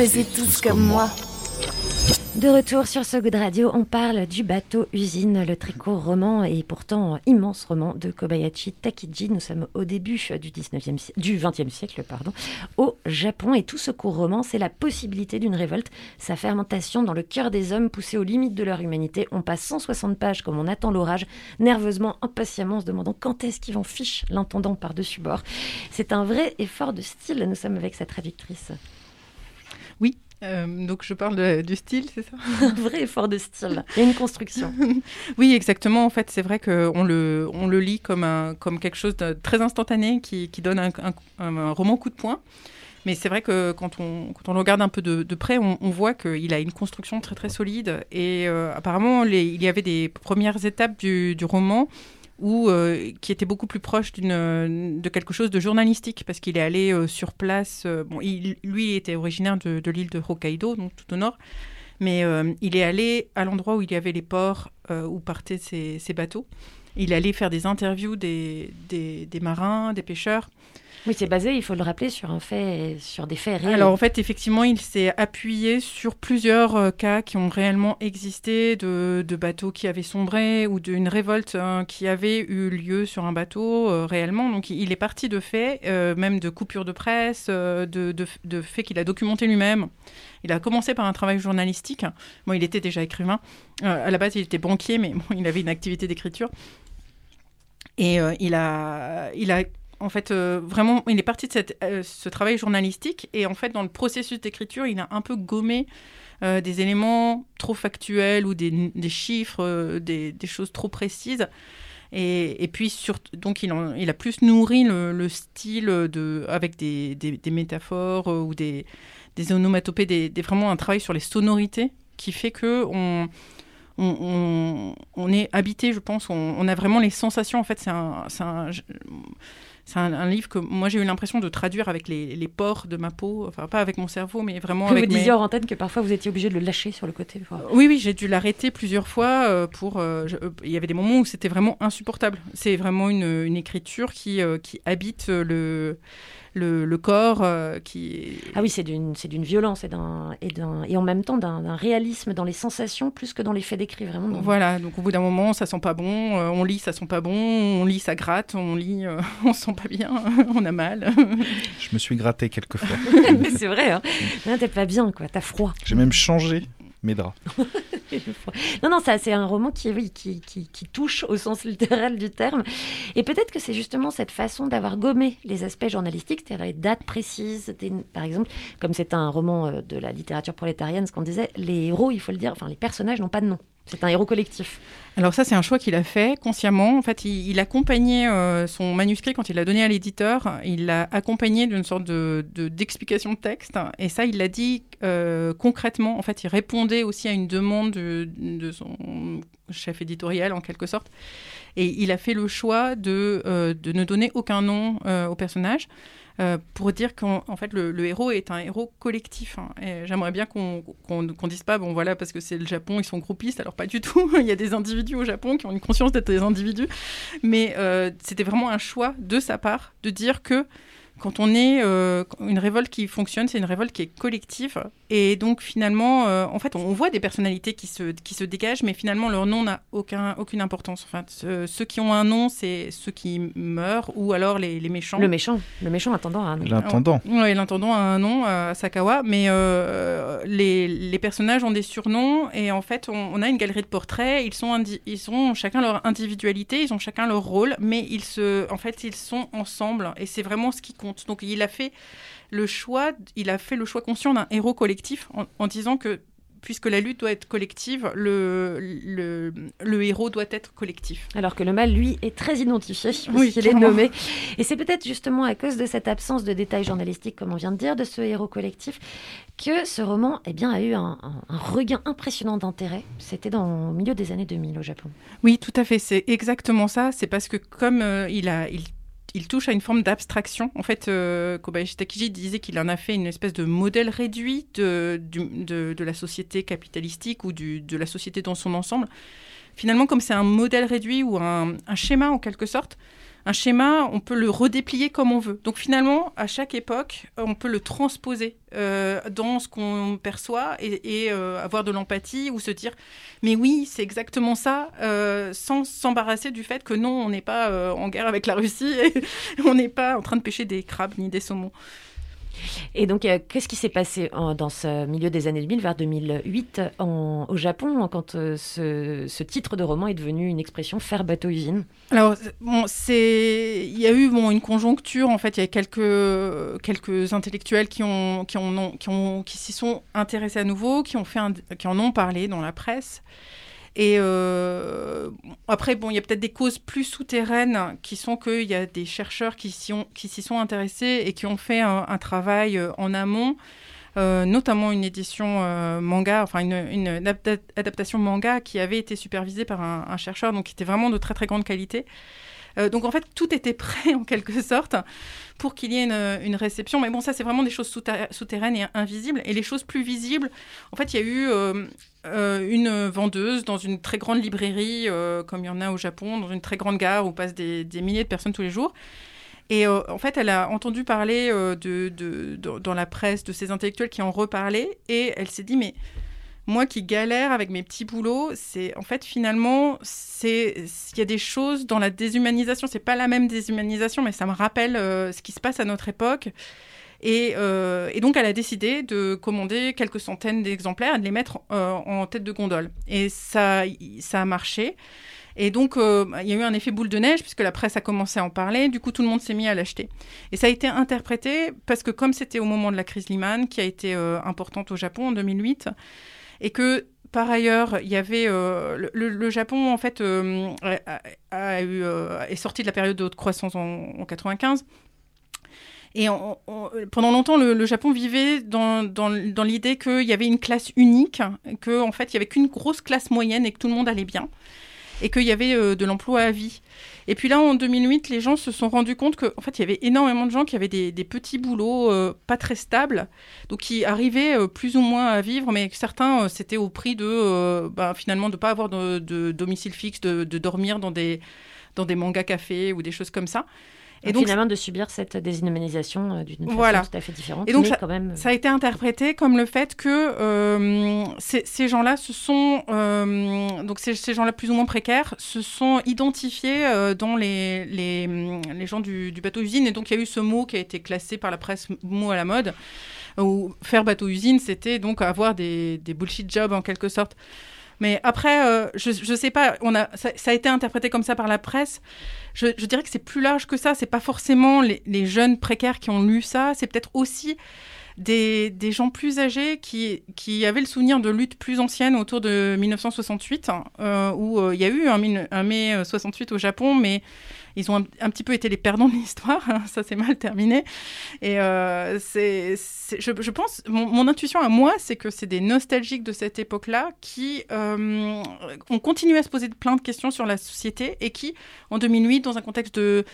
Faisiez tous comme moi. De retour sur So Good Radio, on parle du bateau usine, le très court roman et pourtant immense roman de Kobayashi Takiji. Nous sommes au début du 19e, si- du 20e siècle pardon, au Japon et tout ce court roman, c'est la possibilité d'une révolte, sa fermentation dans le cœur des hommes poussés aux limites de leur humanité. On passe 160 pages comme on attend l'orage, nerveusement, impatiemment, se demandant quand est-ce qu'ils vont fiche l'intendant par-dessus bord. C'est un vrai effort de style. Nous sommes avec sa traductrice. Oui, euh, donc je parle de- du style, c'est ça? Un vrai effort de style. A une construction. Oui, exactement. En fait, c'est vrai qu'on le, on le lit comme, un, comme quelque chose de très instantané qui, qui donne un, un- un roman coup de poing. Mais c'est vrai que quand on, quand on le regarde un peu de, de près, on, on voit qu'il a une construction très très solide. Et euh, apparemment, les- il y avait des premières étapes du, du roman où, euh, qui étaient beaucoup plus proches d'une, de quelque chose de journalistique, parce qu'il est allé euh, sur place. euh, bon, il- lui, était originaire de, l'île de Hokkaido, donc tout au nord. Mais il est allé à l'endroit où il y avait les ports où partaient ces, bateaux. Il allé faire des interviews des marins, des pêcheurs. Oui, c'est basé, il faut le rappeler, sur un fait, sur des faits réels. Alors en fait, effectivement, il s'est appuyé sur plusieurs euh, cas qui ont réellement existé, de, bateaux qui avaient sombré ou d'une révolte hein, qui avait eu lieu sur un bateau euh, réellement. Donc il est parti de faits, euh, même de coupures de presse, de, faits qu'il a documentés lui-même. Il a commencé par un travail journalistique. Bon, il était déjà écrivain. À la base, il était banquier, mais bon, il avait une activité d'écriture. Et il a, il a en fait, euh, vraiment, il est parti de cette, euh, ce travail journalistique et en fait, dans le processus d'écriture, il a un peu gommé euh, des éléments trop factuels ou des, des chiffres, des, des choses trop précises. Et, et puis, sur, donc, il, a plus nourri le, le style de, avec des, des- métaphores ou des, onomatopées, des, vraiment un travail sur les sonorités qui fait que on, on, on- est habité, je pense, on, a vraiment les sensations. En fait, c'est un, c'est un, un livre que moi j'ai eu l'impression de traduire avec les, les pores de ma peau, enfin pas avec mon cerveau, mais vraiment Vous avec disiez mes... hors antenne que parfois vous étiez obligé de le lâcher sur le côté. Oui, oui, j'ai dû l'arrêter plusieurs fois euh, pour. euh, je- euh, Il y avait des moments où c'était vraiment insupportable. C'est vraiment une, une écriture qui, qui habite le, le, le corps, euh, qui. Ah oui, c'est d'une, c'est d'une violence et, d'un, et, d'un, et en même temps d'un, d'un réalisme dans les sensations plus que dans les faits décrits. Vraiment. dans- Voilà, donc au bout d'un moment, ça sent pas bon. euh, on lit, ça sent pas bon. On lit, ça gratte. On lit, euh, on sent pas bien. on a mal. Je me suis gratté quelques fois. Mais c'est vrai, hein. T'es pas bien, quoi. T'as froid. J'ai même changé mes. Non, non, ça, c'est un roman qui, touche au sens littéral du terme. Et peut-être que c'est justement cette façon d'avoir gommé les aspects journalistiques, c'est-à-dire les dates précises. par exemple, comme c'est un roman euh, de la littérature prolétarienne, ce qu'on disait, les héros, il faut le dire, enfin, les personnages n'ont pas de nom. C'est un héros collectif. Alors ça, c'est un choix qu'il a fait consciemment. En fait, il, il accompagnait euh, son manuscrit quand il l'a donné à l'éditeur. Il l'a accompagné d'une sorte de de- d'explication de, texte. Et ça, il l'a dit euh, concrètement. En fait, il répondait aussi à une demande de, son chef éditorial, en quelque sorte. Et il a fait le choix de, euh, de ne donner aucun nom au personnage. Euh, pour dire qu'en en fait le, héros est un héros collectif. hein. Et J'aimerais bien qu'on qu'on qu'on dise pas bon voilà parce que c'est le Japon ils sont groupistes alors pas du tout. Il y a des individus au Japon qui ont une conscience d'être des individus, mais euh, c'était vraiment un choix de sa part de dire que quand on est euh, une révolte qui fonctionne, c'est une révolte qui est collective. Et donc finalement, euh, en fait, on voit des personnalités qui se, qui se dégagent, mais finalement, leur nom n'a aucun, aucune importance. Enfin, ce- ceux qui ont un nom, c'est ceux qui meurent ou alors les, les méchants. Le méchant, le méchant attendant un nom. L'intendant. Oui, l'intendant a un nom, euh, Sakawa, mais euh, les, les personnages ont des surnoms et en fait, on, on a une galerie de portraits. Ils sont, indi- ils ont chacun leur individualité, ils ont chacun leur rôle, mais ils se, en fait, ils sont ensemble et c'est vraiment ce qui compte. Donc, il a fait le choix, il a fait le choix conscient d'un héros collectif en, en disant que puisque la lutte doit être collective, le, le, le héros doit être collectif. Alors que le mal, lui, est très identifié, puisqu'il Oui, est clairement. nommé. Et c'est peut-être justement à cause de cette absence de détails journalistiques, comme on vient de dire, de ce héros collectif, que ce roman eh bien, a eu un, un- un regain impressionnant d'intérêt. C'était dans au milieu des années 2000 au Japon. Oui, tout à fait. C'est exactement ça. C'est parce que comme euh, il a, il, il touche à une forme d'abstraction. En fait, euh, Kobayashi Takiji disait qu'il en a fait une espèce de modèle réduit de, de, la société capitalistique ou de la société dans son ensemble. Finalement, comme c'est un modèle réduit ou un schéma en quelque sorte, un schéma, on peut le redéplier comme on veut. Donc finalement, à chaque époque, euh, on peut le transposer euh, dans ce qu'on perçoit et, euh, avoir de l'empathie ou se dire, mais oui, c'est exactement ça, sans s'embarrasser du fait que non, on n'est pas en guerre avec la Russie et on n'est pas en train de pêcher des crabes ni des saumons. Et donc, euh, qu'est-ce qui s'est passé dans ce milieu des années 2000, vers 2008, en- au Japon, quand euh, ce, titre de roman est devenu une expression faire bateau-usine Alors, il y a eu bon, une conjoncture, en fait, il y a quelques, intellectuels qui, ont, qui, ont, qui, s'y sont intéressés à nouveau, qui, ont fait qui en ont parlé dans la presse. Et euh, après, bon, il y a peut-être des causes plus souterraines qui sont qu'il y a des chercheurs qui s'y sont intéressés et qui ont fait un, travail euh, en amont, euh, notamment une édition manga, enfin une, une adapta- adaptation manga qui avait été supervisée par un, un chercheur, donc qui était vraiment de très très grande qualité. Euh, donc en fait, tout était prêt en quelque sorte pour qu'il y ait une, une réception. Mais bon, ça, c'est vraiment des choses souter- souterraines et invisibles. Et les choses plus visibles, en fait, il y a eu euh, euh, une vendeuse dans une très grande librairie, euh, comme il y en a au Japon, dans une très grande gare où passent des, milliers de personnes tous les jours. Et euh, en fait, elle a entendu parler euh, de- dans la presse de ces intellectuels qui en reparlaient. Et elle s'est dit, mais moi qui galère avec mes petits boulots, c'est en fait finalement, c'est il y a des choses dans la déshumanisation. C'est pas la même déshumanisation, mais ça me rappelle euh, ce qui se passe à notre époque. Et, euh, et donc, elle a décidé de commander quelques centaines d'exemplaires et de les mettre euh, en tête de gondole. Et ça, ça a marché. Et donc, il y a eu un effet boule de neige puisque la presse a commencé à en parler. Du coup, tout le monde s'est mis à l'acheter. Et ça a été interprété parce que comme c'était au moment de la crise Lehman, qui a été importante au Japon en 2008, et que par ailleurs, il euh, le, Japon en fait euh, euh, est sorti de la période de haute croissance en, en 95. Et pendant longtemps, le, Japon vivait dans, l'idée qu'il y avait une classe unique, qu'en en fait, il y avait qu'une grosse classe moyenne et que tout le monde allait bien, et qu'il y avait de l'emploi à vie. Et puis là, en 2008, les gens se sont rendus compte qu'en fait, il y avait énormément de gens qui avaient des, petits boulots euh, pas très stables, donc qui arrivaient euh, plus ou moins à vivre, mais certains, euh, c'était au prix de, euh, bah, finalement, de pas avoir de, domicile fixe, de, de dormir dans des, dans des mangas cafés ou des choses comme ça. Et donc, finalement, de subir cette déshumanisation euh, d'une façon Voilà. tout à fait différente. Et donc, mais ça, quand même... ça a été interprété comme le fait que euh, ces, ces gens-là se sont, euh, donc ces, ces gens-là plus ou moins précaires, se sont identifiés euh, dans les, les, les gens du, du bateau-usine. Et donc, il y a eu ce mot qui a été classé par la presse mot à la mode, où faire bateau-usine, c'était donc avoir des, des bullshit jobs en quelque sorte. Mais après, euh, je ne sais pas, on a, ça, a été interprété comme ça par la presse. Je, dirais que c'est plus large que ça. C'est pas forcément les, jeunes précaires qui ont lu ça. C'est peut-être aussi des, gens plus âgés qui, qui avaient le souvenir de luttes plus anciennes autour de 1968, euh, où il y a eu un, un, mai 68 au Japon, mais ils ont un, petit peu été les perdants de l'histoire. ça s'est mal terminé. Et euh, c'est, je, pense, mon, mon, intuition à moi, c'est que c'est des nostalgiques de cette époque-là qui euh, ont continué à se poser plein de questions sur la société et qui, en 2008, dans un contexte de,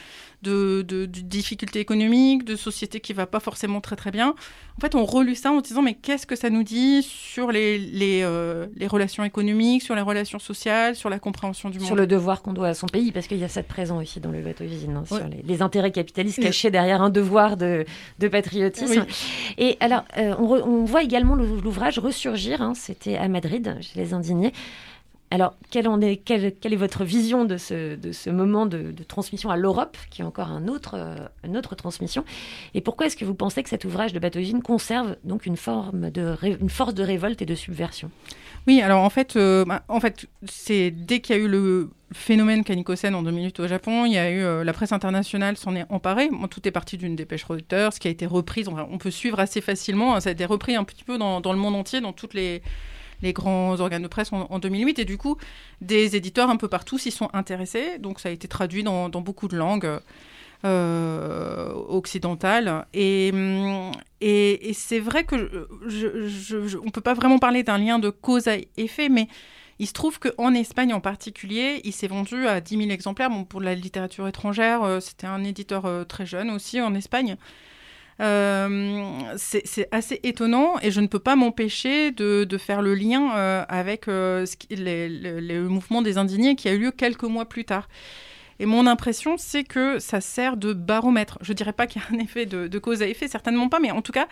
de, de, de difficultés économiques, de société qui va pas forcément très très bien, en fait, on relu ça en se disant mais qu'est-ce que ça nous dit sur les, les, euh, les relations économiques, sur les relations sociales, sur la compréhension du monde? Sur le devoir qu'on doit à son pays, parce qu'il y a ça de présent aussi dans le bateau usine, hein, ouais. sur les, les, intérêts capitalistes cachés derrière un devoir de, de patriotisme. Oui. Et alors, euh, on, re, on, voit également l'ouvrage ressurgir, hein, c'était à Madrid, chez les Indignés. Alors, quelle, est, votre vision de ce, ce moment de, transmission à l'Europe, qui est encore un autre, euh, une autre transmission? Et pourquoi est-ce que vous pensez que cet ouvrage de Bateau-Usine conserve donc une, forme une force de révolte et de subversion? Oui, alors en fait, euh, bah, en fait c'est dès qu'il y a eu le phénomène Kanikosen en 2008 au Japon, il y a eu euh, la presse internationale s'en est emparée. Tout est parti d'une dépêche Reuters qui a été reprise. On, peut suivre assez facilement. Hein, ça a été repris un petit peu dans le monde entier, dans toutes les les grands organes de presse en, en, 2008. Et du coup, des éditeurs un peu partout s'y sont intéressés. Donc, ça a été traduit dans, beaucoup de langues euh, occidentales. Et, et, c'est vrai que je, on ne peut pas vraiment parler d'un lien de cause à effet, mais il se trouve qu'en Espagne en particulier, il s'est vendu à 10 000 exemplaires. Bon, pour la littérature étrangère, euh, c'était un éditeur euh, très jeune aussi en Espagne. Euh, c'est assez étonnant et je ne peux pas m'empêcher de, faire le lien euh, avec euh, le mouvement des indignés qui a eu lieu quelques mois plus tard. Et mon impression, c'est que ça sert de baromètre. Je dirais pas qu'il y a un effet de, cause à effet, certainement pas, mais en tout cas,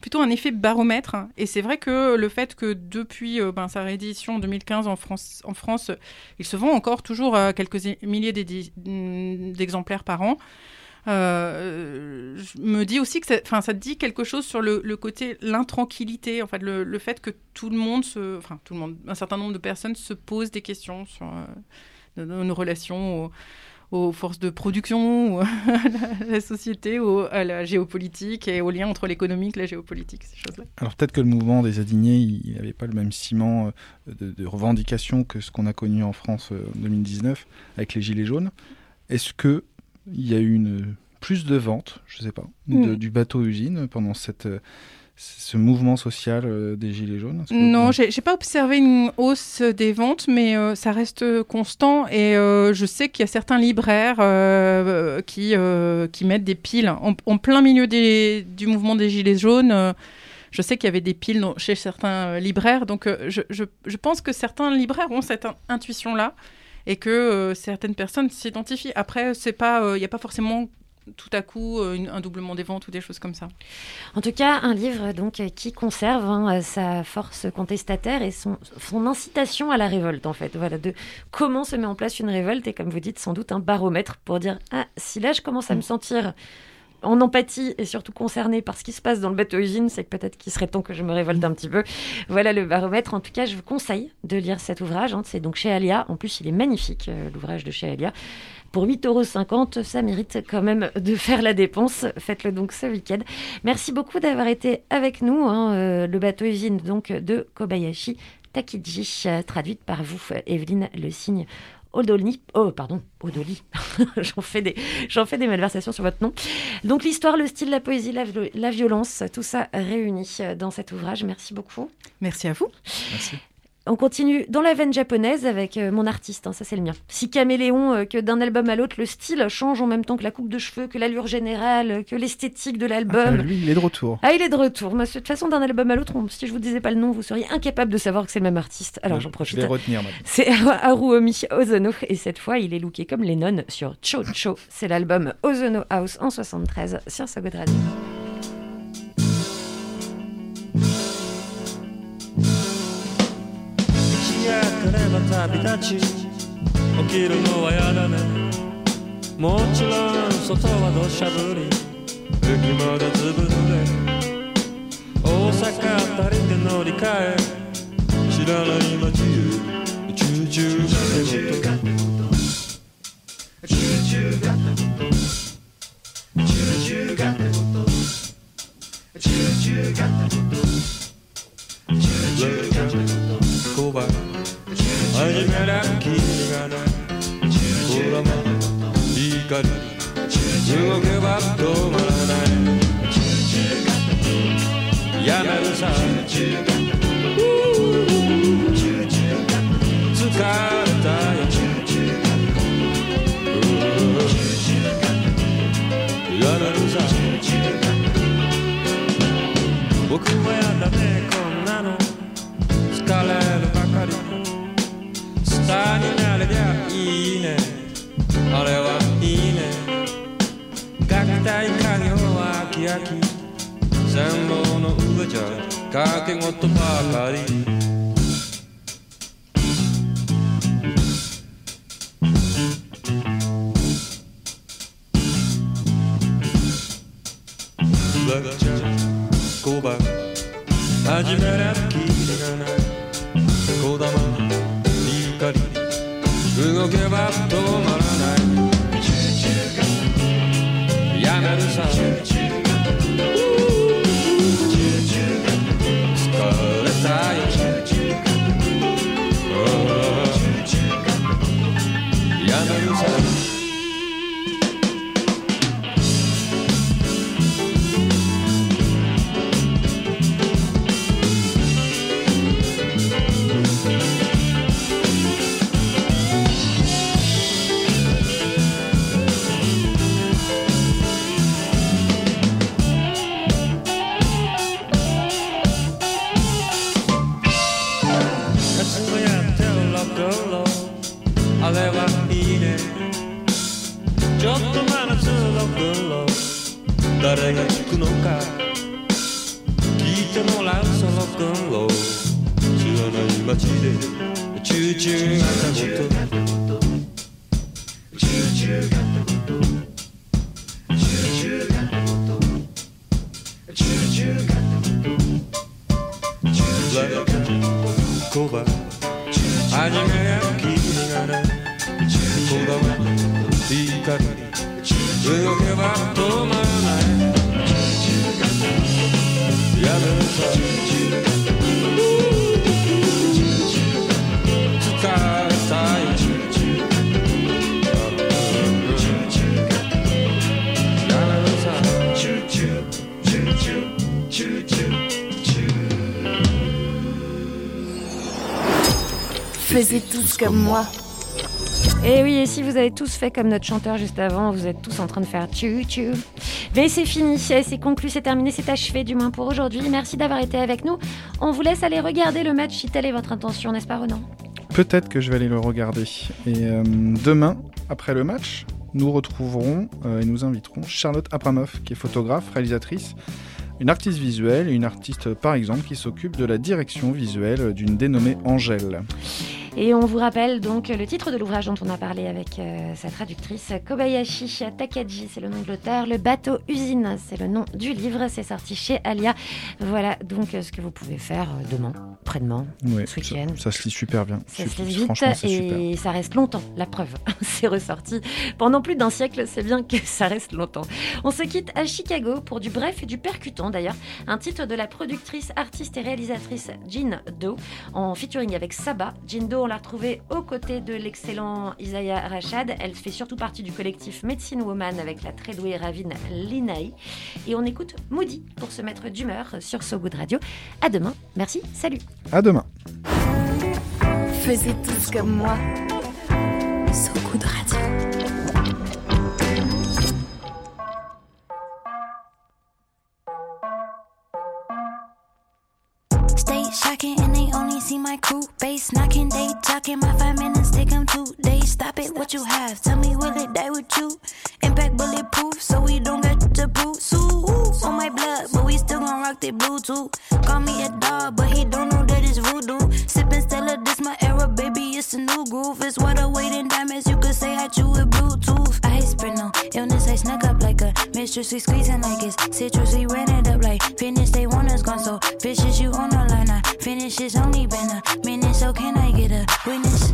plutôt un effet baromètre. Et c'est vrai que le fait que depuis ben, sa réédition en 2015 en France, en France, il se vend encore toujours quelques milliers d'exemplaires par an. Euh, je me dis aussi que ça, ça dit quelque chose sur le, côté l'intranquillité, en le, fait que tout le monde, tout le monde, un certain nombre de personnes se posent des questions sur euh, nos, relations aux, forces de production, à la, société, au- à la géopolitique et aux liens entre l'économique, la géopolitique, ces choses-là. Alors peut-être que le mouvement des indignés, n'avait pas le même ciment euh, de, de revendication que ce qu'on a connu en France en 2019 avec les Gilets jaunes. Est-ce que il y a eu une, plus de ventes, je sais pas, de- Mm. du bateau-usine pendant cette, ce mouvement social euh, des Gilets jaunes que Non, j'ai pas observé une hausse des ventes, mais euh, ça reste constant. Et euh, je sais qu'il y a certains libraires qui, qui mettent des piles en, en plein milieu des- du mouvement des Gilets jaunes. je sais qu'il y avait des piles dans- chez certains libraires. Donc je, je- je pense que certains libraires ont cette in- intuition-là et que euh, certaines personnes s'identifient. Après, c'est pas, euh, il n'y a pas forcément tout à coup euh, une- un doublement des ventes ou des choses comme ça. En tout cas, un livre donc euh, qui conserve hein, sa force contestataire et son, son incitation à la révolte, en fait. Voilà, de comment se met en place une révolte et, comme vous dites, sans doute un baromètre pour dire ah si là je commence à me sentir en empathie et surtout concernée par ce qui se passe dans le bateau usine, c'est que peut-être qu'il serait temps que je me révolte un petit peu. Voilà le baromètre. En tout cas, je vous conseille de lire cet ouvrage. hein. C'est donc chez Alia. En plus, il est magnifique, euh, l'ouvrage de chez Alia. Pour 8,50 euros, ça mérite quand même de faire la dépense. Faites-le donc ce week-end. Merci beaucoup d'avoir été avec nous. hein, euh, le bateau usine donc de Kobayashi Takiji, euh, traduite par vous, Evelyne Le Signe. Odoli, oh pardon, Odoli, j'en fais des, j'en fais des malversations sur votre nom. Donc l'histoire, le style, la poésie, la, la violence, tout ça réuni euh, dans cet ouvrage. Merci beaucoup. Merci à vous. Merci. On continue dans la veine japonaise avec euh, mon artiste, hein, ça c'est le mien. Si caméléon euh, que d'un album à l'autre, le style change en même temps que la coupe de cheveux, que l'allure générale, euh, que l'esthétique de Ah, l'album. lui, il est de retour. Ah, il est de retour. Mais De toute façon, d'un album à l'autre, si je vous disais pas le nom, vous seriez incapable de savoir que c'est le même artiste. Alors j'en Je profite. vais retenir maintenant. C'est Haruomi Ozono et cette fois il est looké comme Lennon sur Cho Cho. C'est l'album Ozono House en 73 sur So Good Radio. れば旅立ち起きるのはやだね。もちろん外は土砂降り。雪までずぶ濡れ。大阪あたりで乗り換え。知らない街へ。チューチューがってこと。チューチューがってこと。チューチューがってこと。チューチューがってこと。チューチューがってこと。小判初めら君がないこらま怒り動けば止まらないやめるさ疲れたよやめるさ僕はやだねこタになれりゃいいね。あれはいいね。楽隊家業は飽き飽き線路の上じゃ掛け事ばかり。Faisiez tous comme moi. Et oui, et si vous avez tous fait comme notre chanteur juste avant, vous êtes tous en train de faire tchu tchu. Mais c'est fini, c'est conclu, c'est terminé, c'est achevé du moins pour aujourd'hui. Merci d'avoir été avec nous. On vous laisse aller regarder le match si telle est votre intention, n'est-ce pas Renan Peut-être que je vais aller le regarder. Et euh, demain, après le match, nous retrouverons euh, et nous inviterons Charlotte Abramoff, qui est photographe, réalisatrice, une artiste visuelle et une artiste par exemple qui s'occupe de la direction visuelle d'une dénommée Angèle. Et on vous rappelle donc le titre de l'ouvrage dont on a parlé avec euh, sa traductrice Kobayashi Takagi, c'est le nom de l'auteur. Le bateau usine, c'est le nom du livre. C'est sorti chez Alia. Voilà donc euh, ce que vous pouvez faire euh, demain, après-demain, Ouais, ce week-end. ça, ça se lit super bien. Ça se lit vite super. et ça reste longtemps, la preuve. c'est ressorti pendant plus d'un siècle, c'est bien que ça reste longtemps. On se quitte à Chicago pour du bref et du percutant d'ailleurs. Un titre de la productrice, artiste et réalisatrice Jean Doe en featuring avec Saba. Jean Doe, on l'a retrouvée aux côtés de l'excellent Isaiah Rachad. Elle fait surtout partie du collectif Medicine Woman avec la très douée Ravine Linaï. Et on écoute Moody pour se mettre d'humeur sur So Good Radio. À demain. Merci. Salut. À demain. Faisiez tous comme moi. So Good Radio. Shocking and they only see my crew. Base knocking, they talking. My five minutes take them two days. Stop it, what you have? Tell me, will it die with you? Impact bulletproof, so we don't get to prove. So, on my blood, but we still gon' rock the Bluetooth. Call me a dog, but he don't know that it's voodoo. Sippin' Stella, this my era, baby, it's a new groove. It's water weighting diamonds, you could say I chew with Bluetooth. I sprint no illness, I snuck up like a mistress, we squeezing like it's citrus, we ran it up like finish, they want us gone so vicious, you on the line, I finish, it's only been a minute, so can I get a witness?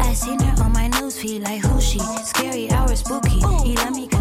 I seen her on my newsfeed, like who she? Scary hour, spooky. He love me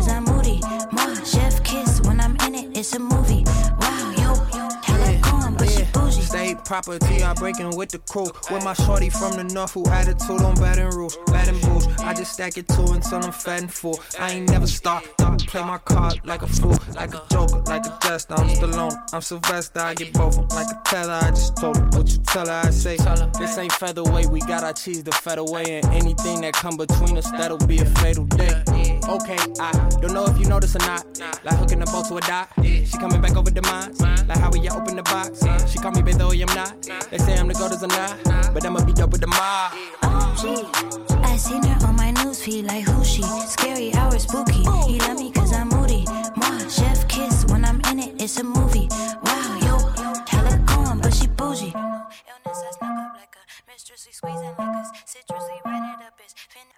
property, I breaking with the crew. With my shorty from the north who attitude on batting rules. Batting bulls, I just stack it two until I'm fat and full. I ain't never stop, play my card like a fool, like a joker, like a jester. I'm Stallone, I'm Sylvester, I get both like a teller. I just told her what you tell her, I say. This ain't featherweight, we got our cheese the fed away, and anything that come between us, that'll be a fatal day. Okay, I don't know if you this or not. Like hooking the boat to a dot. She coming back over the mines. Like how we open the box. She call me though I'm not. They say I'm the goat, I'm not. But I'ma be dope with the mob. I seen her on my newsfeed, like who she? Scary hour, spooky. He love me cause I'm moody. Moi, chef kiss, when I'm in it, it's a movie. Wow, yo, hella gone, but she bougie. Illness, I snuck up like a mistress, we squeezing like us. Citrus, we ran it up, it's fin-